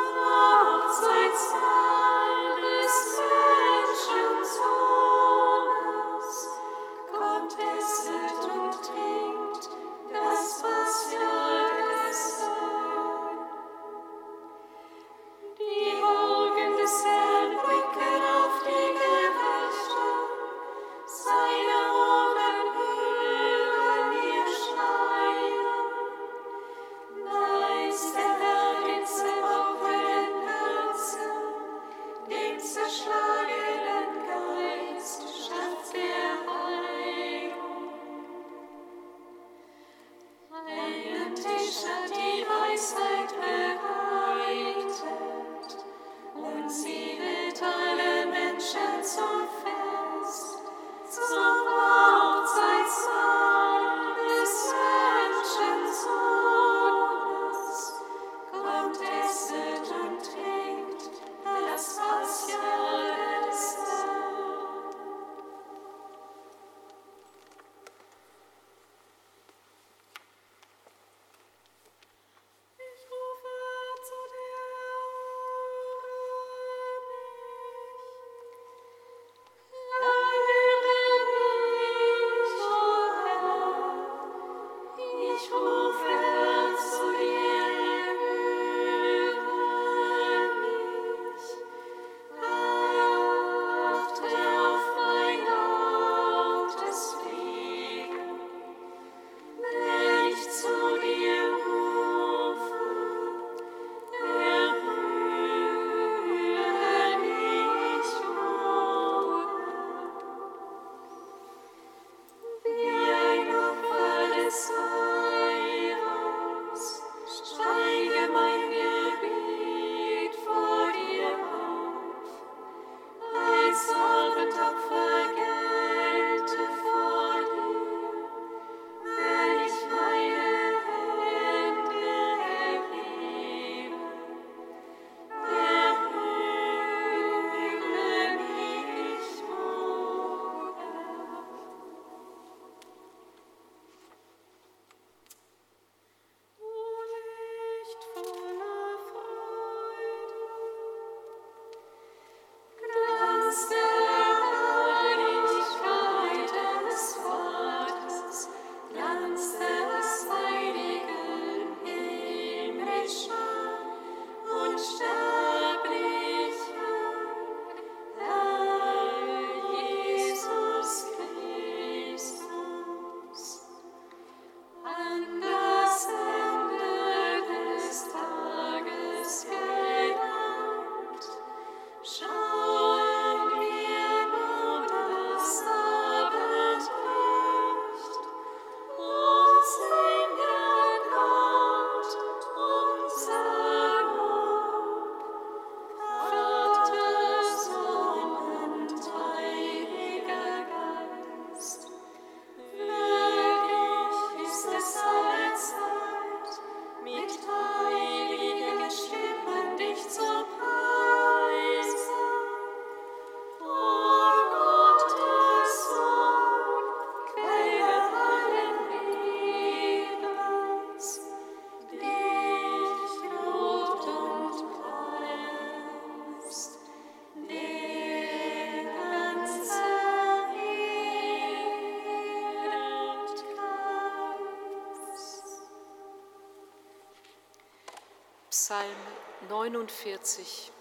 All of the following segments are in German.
Mama. 49.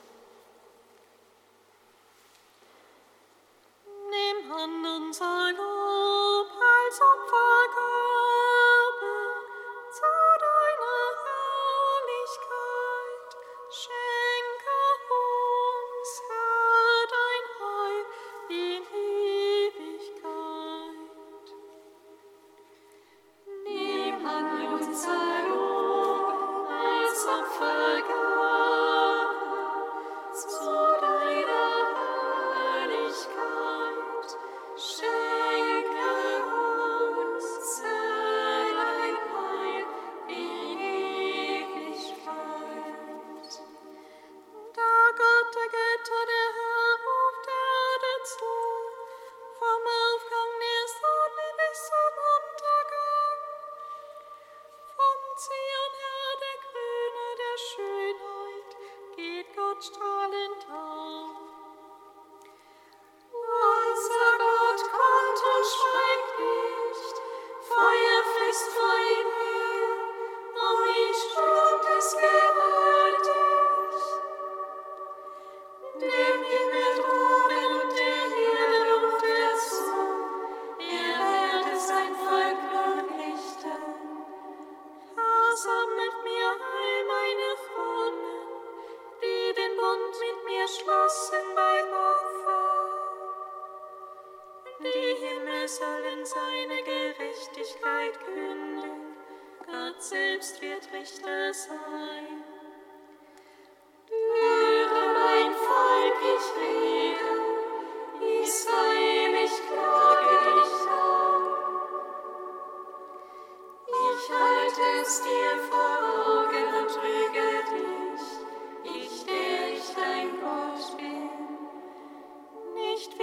Was zählst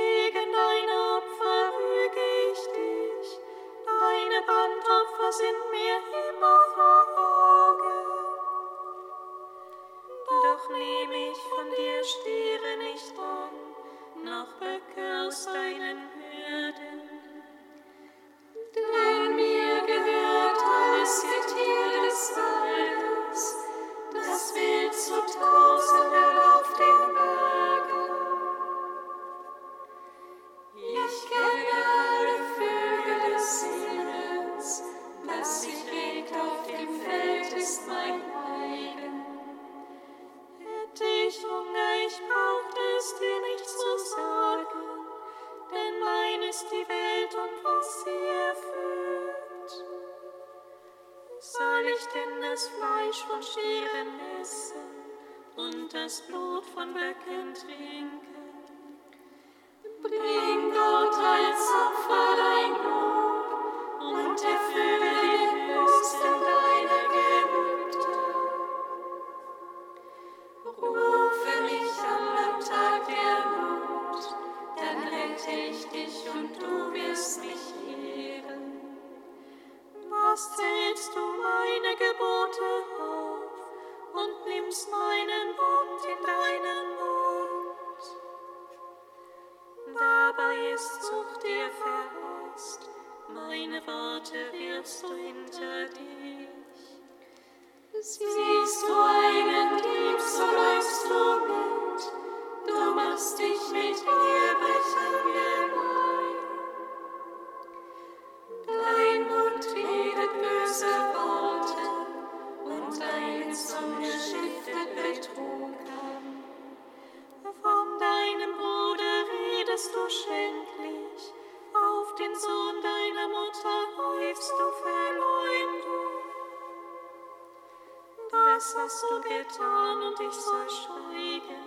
was hast du getan und ich soll schweigen?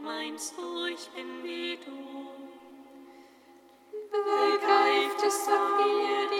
Meinst du, ich bin wie du? Begreift es doch mir die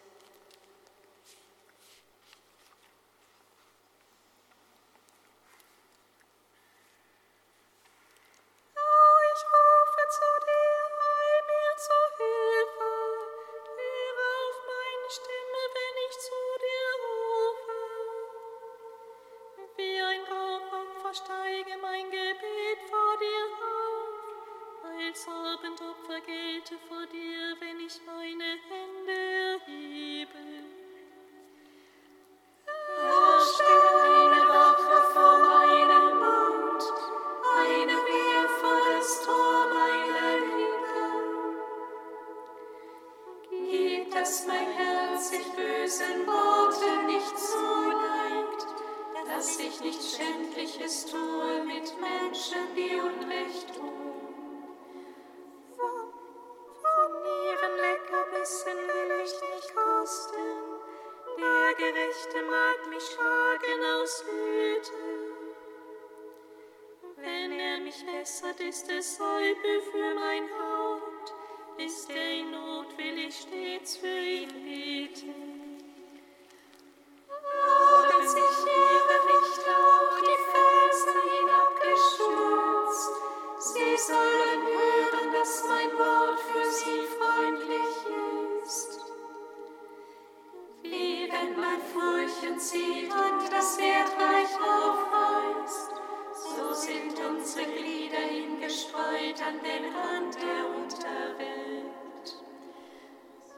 sind unsere Glieder hingestreut an den Rand der Unterwelt.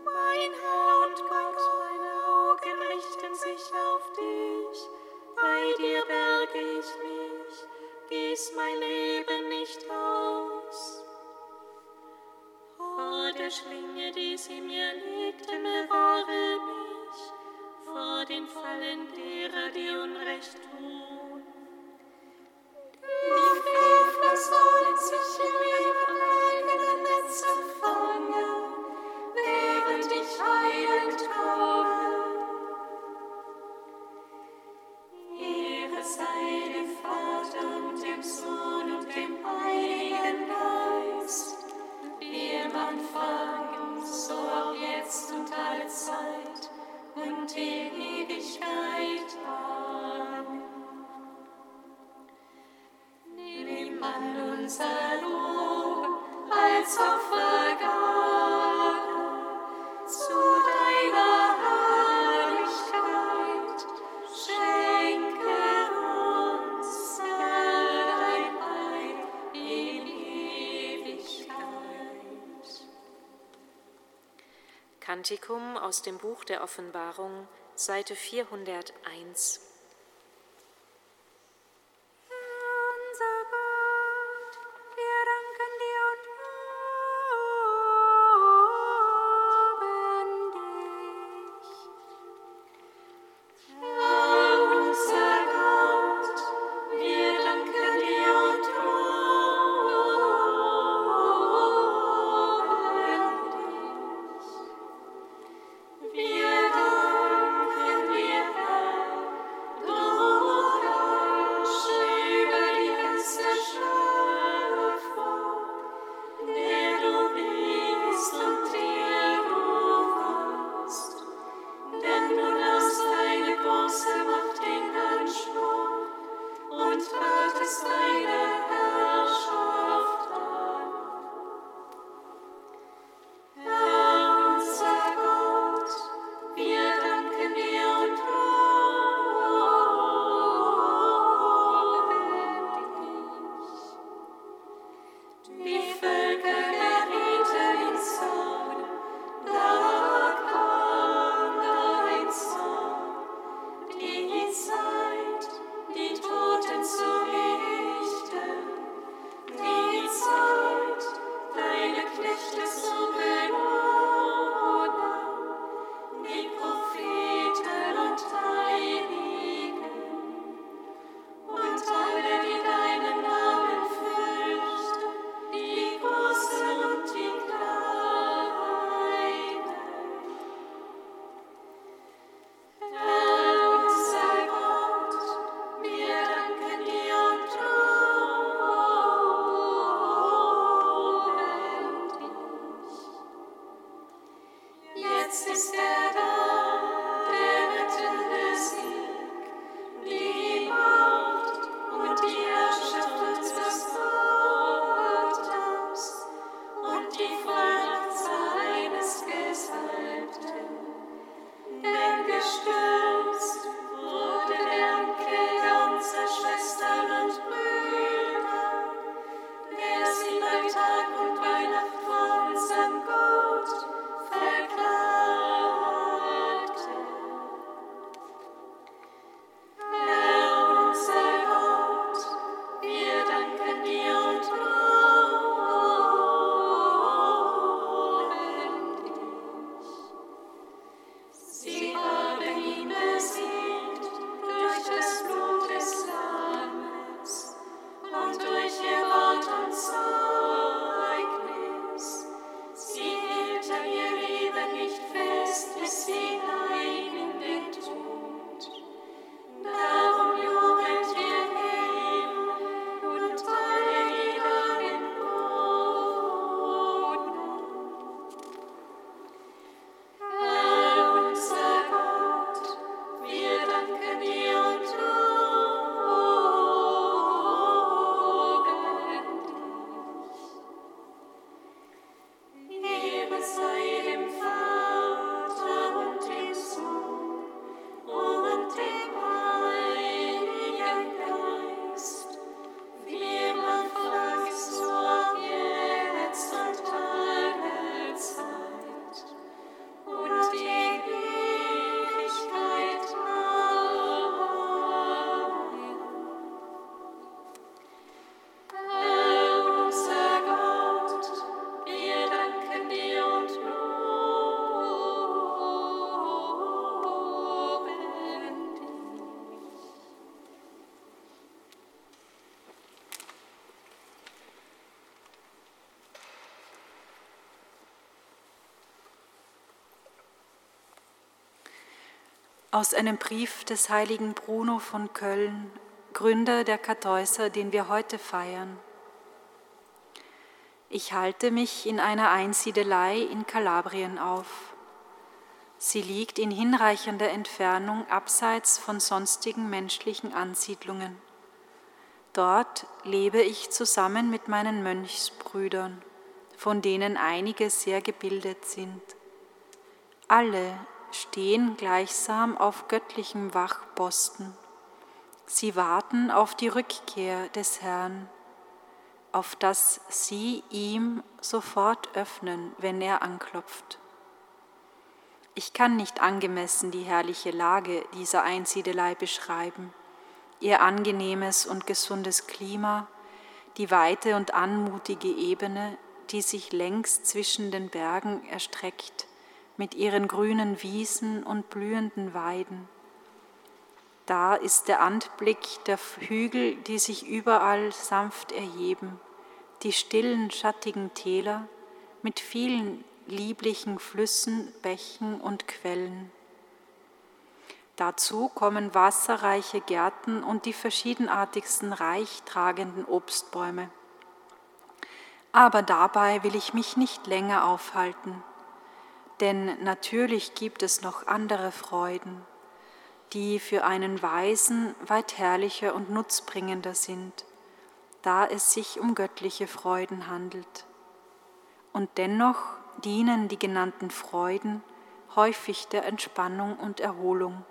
Mein Herr und Gott, meine Augen richten sich auf dich, bei dir berge ich mich, gieß mein Leben nicht aus. Vor der Schlinge, die sie mir legten, bewahre mich, vor den Fallen derer, die Unrecht tun. Christus, an uns als Opfergabe zu deiner Herrlichkeit. Schenke uns dein Heil in Ewigkeit. Kantikum aus dem Buch der Offenbarung, Seite 401. Aus einem Brief des heiligen Bruno von Köln, Gründer der Kartäuser, den wir heute feiern. Ich halte mich in einer Einsiedelei in Kalabrien auf. Sie liegt in hinreichender Entfernung abseits von sonstigen menschlichen Ansiedlungen. Dort lebe ich zusammen mit meinen Mönchsbrüdern, von denen einige sehr gebildet sind. Alle stehen gleichsam auf göttlichem Wachposten. Sie warten auf die Rückkehr des Herrn, auf dass sie ihm sofort öffnen, wenn er anklopft. Ich kann nicht angemessen die herrliche Lage dieser Einsiedelei beschreiben, ihr angenehmes und gesundes Klima, die weite und anmutige Ebene, die sich längs zwischen den Bergen erstreckt, mit ihren grünen Wiesen und blühenden Weiden. Da ist der Anblick der Hügel, die sich überall sanft erheben, die stillen, schattigen Täler mit vielen lieblichen Flüssen, Bächen und Quellen. Dazu kommen wasserreiche Gärten und die verschiedenartigsten reich tragenden Obstbäume. Aber dabei will ich mich nicht länger aufhalten denn natürlich gibt es noch andere Freuden, die für einen Weisen weit herrlicher und nutzbringender sind, da es sich um göttliche Freuden handelt. Und dennoch dienen die genannten Freuden häufig der Entspannung und Erholung,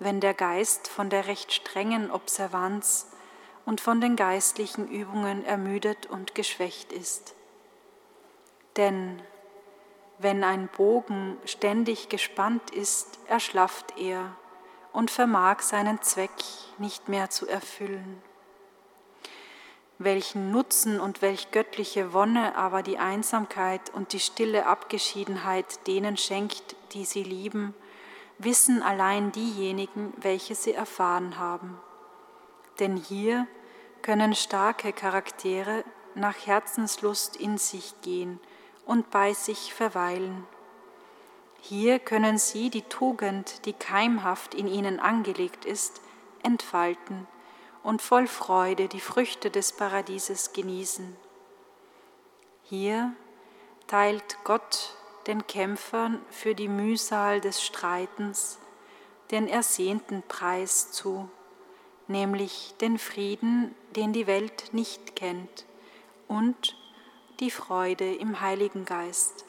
wenn der Geist von der recht strengen Observanz und von den geistlichen Übungen ermüdet und geschwächt ist. Denn wenn ein Bogen ständig gespannt ist, erschlafft er und vermag seinen Zweck nicht mehr zu erfüllen. Welchen Nutzen und welch göttliche Wonne aber die Einsamkeit und die stille Abgeschiedenheit denen schenkt, die sie lieben, wissen allein diejenigen, welche sie erfahren haben. Denn hier können starke Charaktere nach Herzenslust in sich gehen und bei sich verweilen. Hier können sie die Tugend, die keimhaft in ihnen angelegt ist, entfalten und voll Freude die Früchte des Paradieses genießen. Hier teilt Gott den Kämpfern für die Mühsal des Streitens den ersehnten Preis zu, nämlich den Frieden, den die Welt nicht kennt, und die Freude im Heiligen Geist.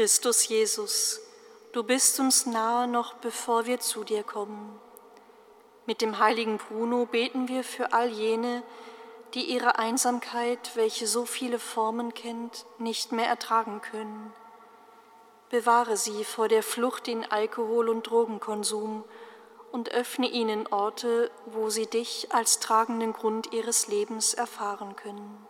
Christus Jesus, du bist uns nahe noch bevor wir zu dir kommen. Mit dem heiligen Bruno beten wir für all jene, die ihre Einsamkeit, welche so viele Formen kennt, nicht mehr ertragen können. Bewahre sie vor der Flucht in Alkohol- und Drogenkonsum und öffne ihnen Orte, wo sie dich als tragenden Grund ihres Lebens erfahren können.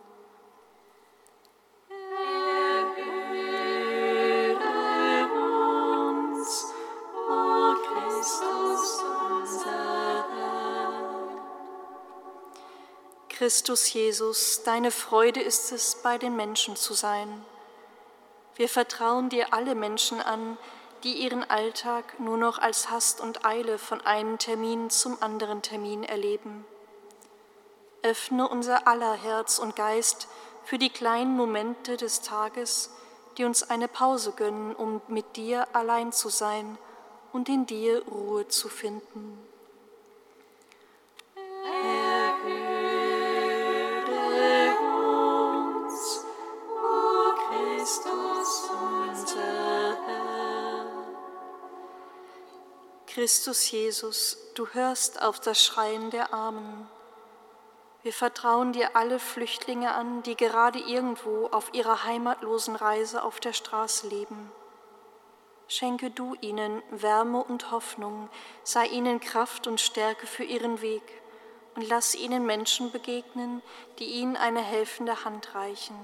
Christus Jesus, deine Freude ist es, bei den Menschen zu sein. Wir vertrauen dir alle Menschen an, die ihren Alltag nur noch als Hast und Eile von einem Termin zum anderen Termin erleben. Öffne unser aller Herz und Geist für die kleinen Momente des Tages, die uns eine Pause gönnen, um mit dir allein zu sein und in dir Ruhe zu finden. Christus Jesus, du hörst auf das Schreien der Armen. Wir vertrauen dir alle Flüchtlinge an, die gerade irgendwo auf ihrer heimatlosen Reise auf der Straße leben. Schenke du ihnen Wärme und Hoffnung, sei ihnen Kraft und Stärke für ihren Weg und lass ihnen Menschen begegnen, die ihnen eine helfende Hand reichen.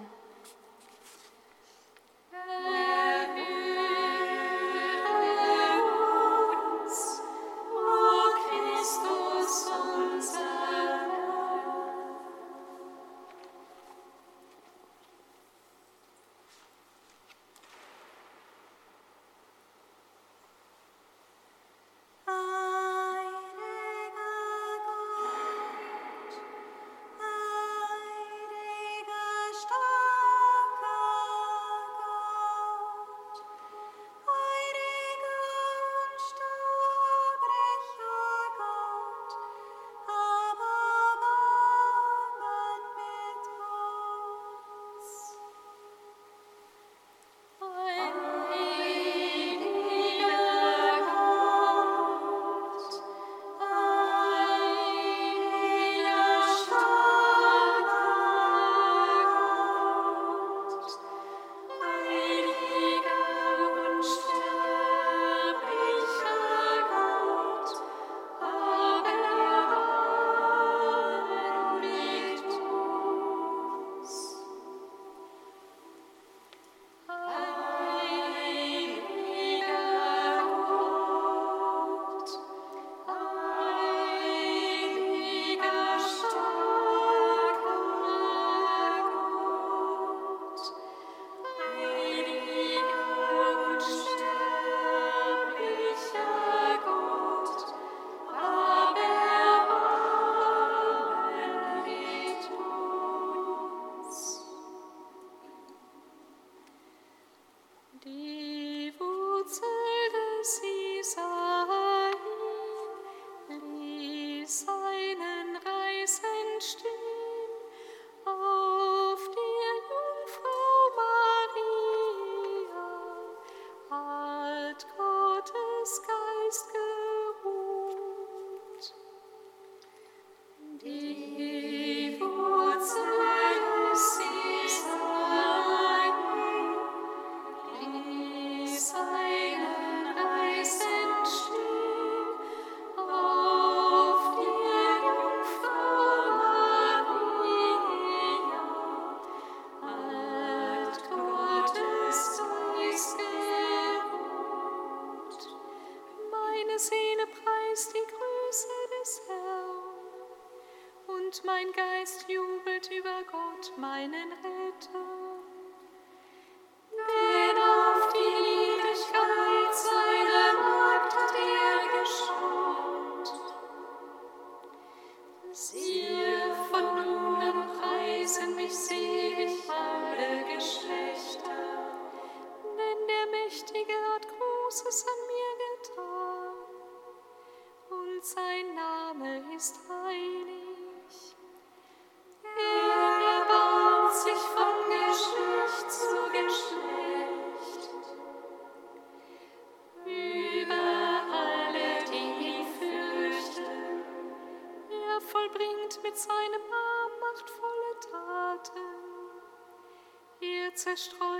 Zerstreut,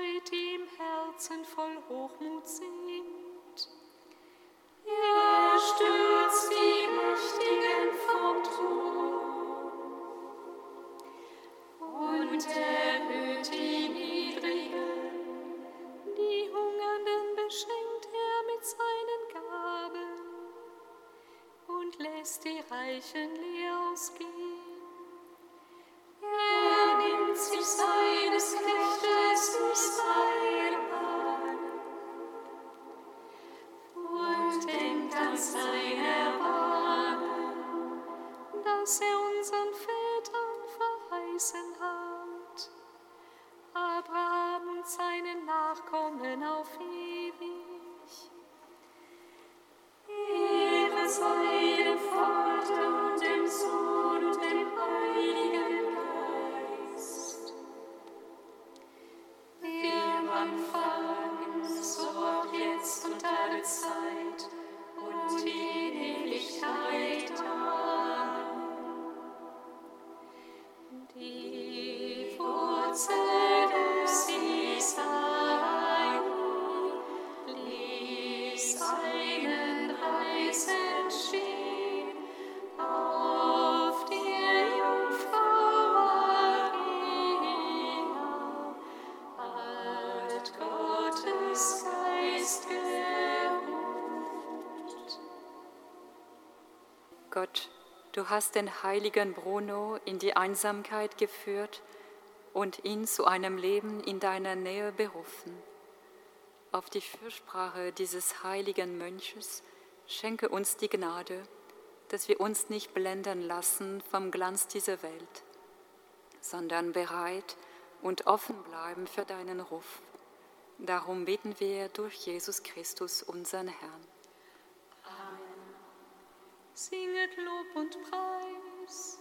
Gott, du hast den heiligen Bruno in die Einsamkeit geführt und ihn zu einem Leben in deiner Nähe berufen. Auf die Fürsprache dieses heiligen Mönches schenke uns die Gnade, dass wir uns nicht blenden lassen vom Glanz dieser Welt, sondern bereit und offen bleiben für deinen Ruf. Darum beten wir durch Jesus Christus, unseren Herrn singet Lob und Preis.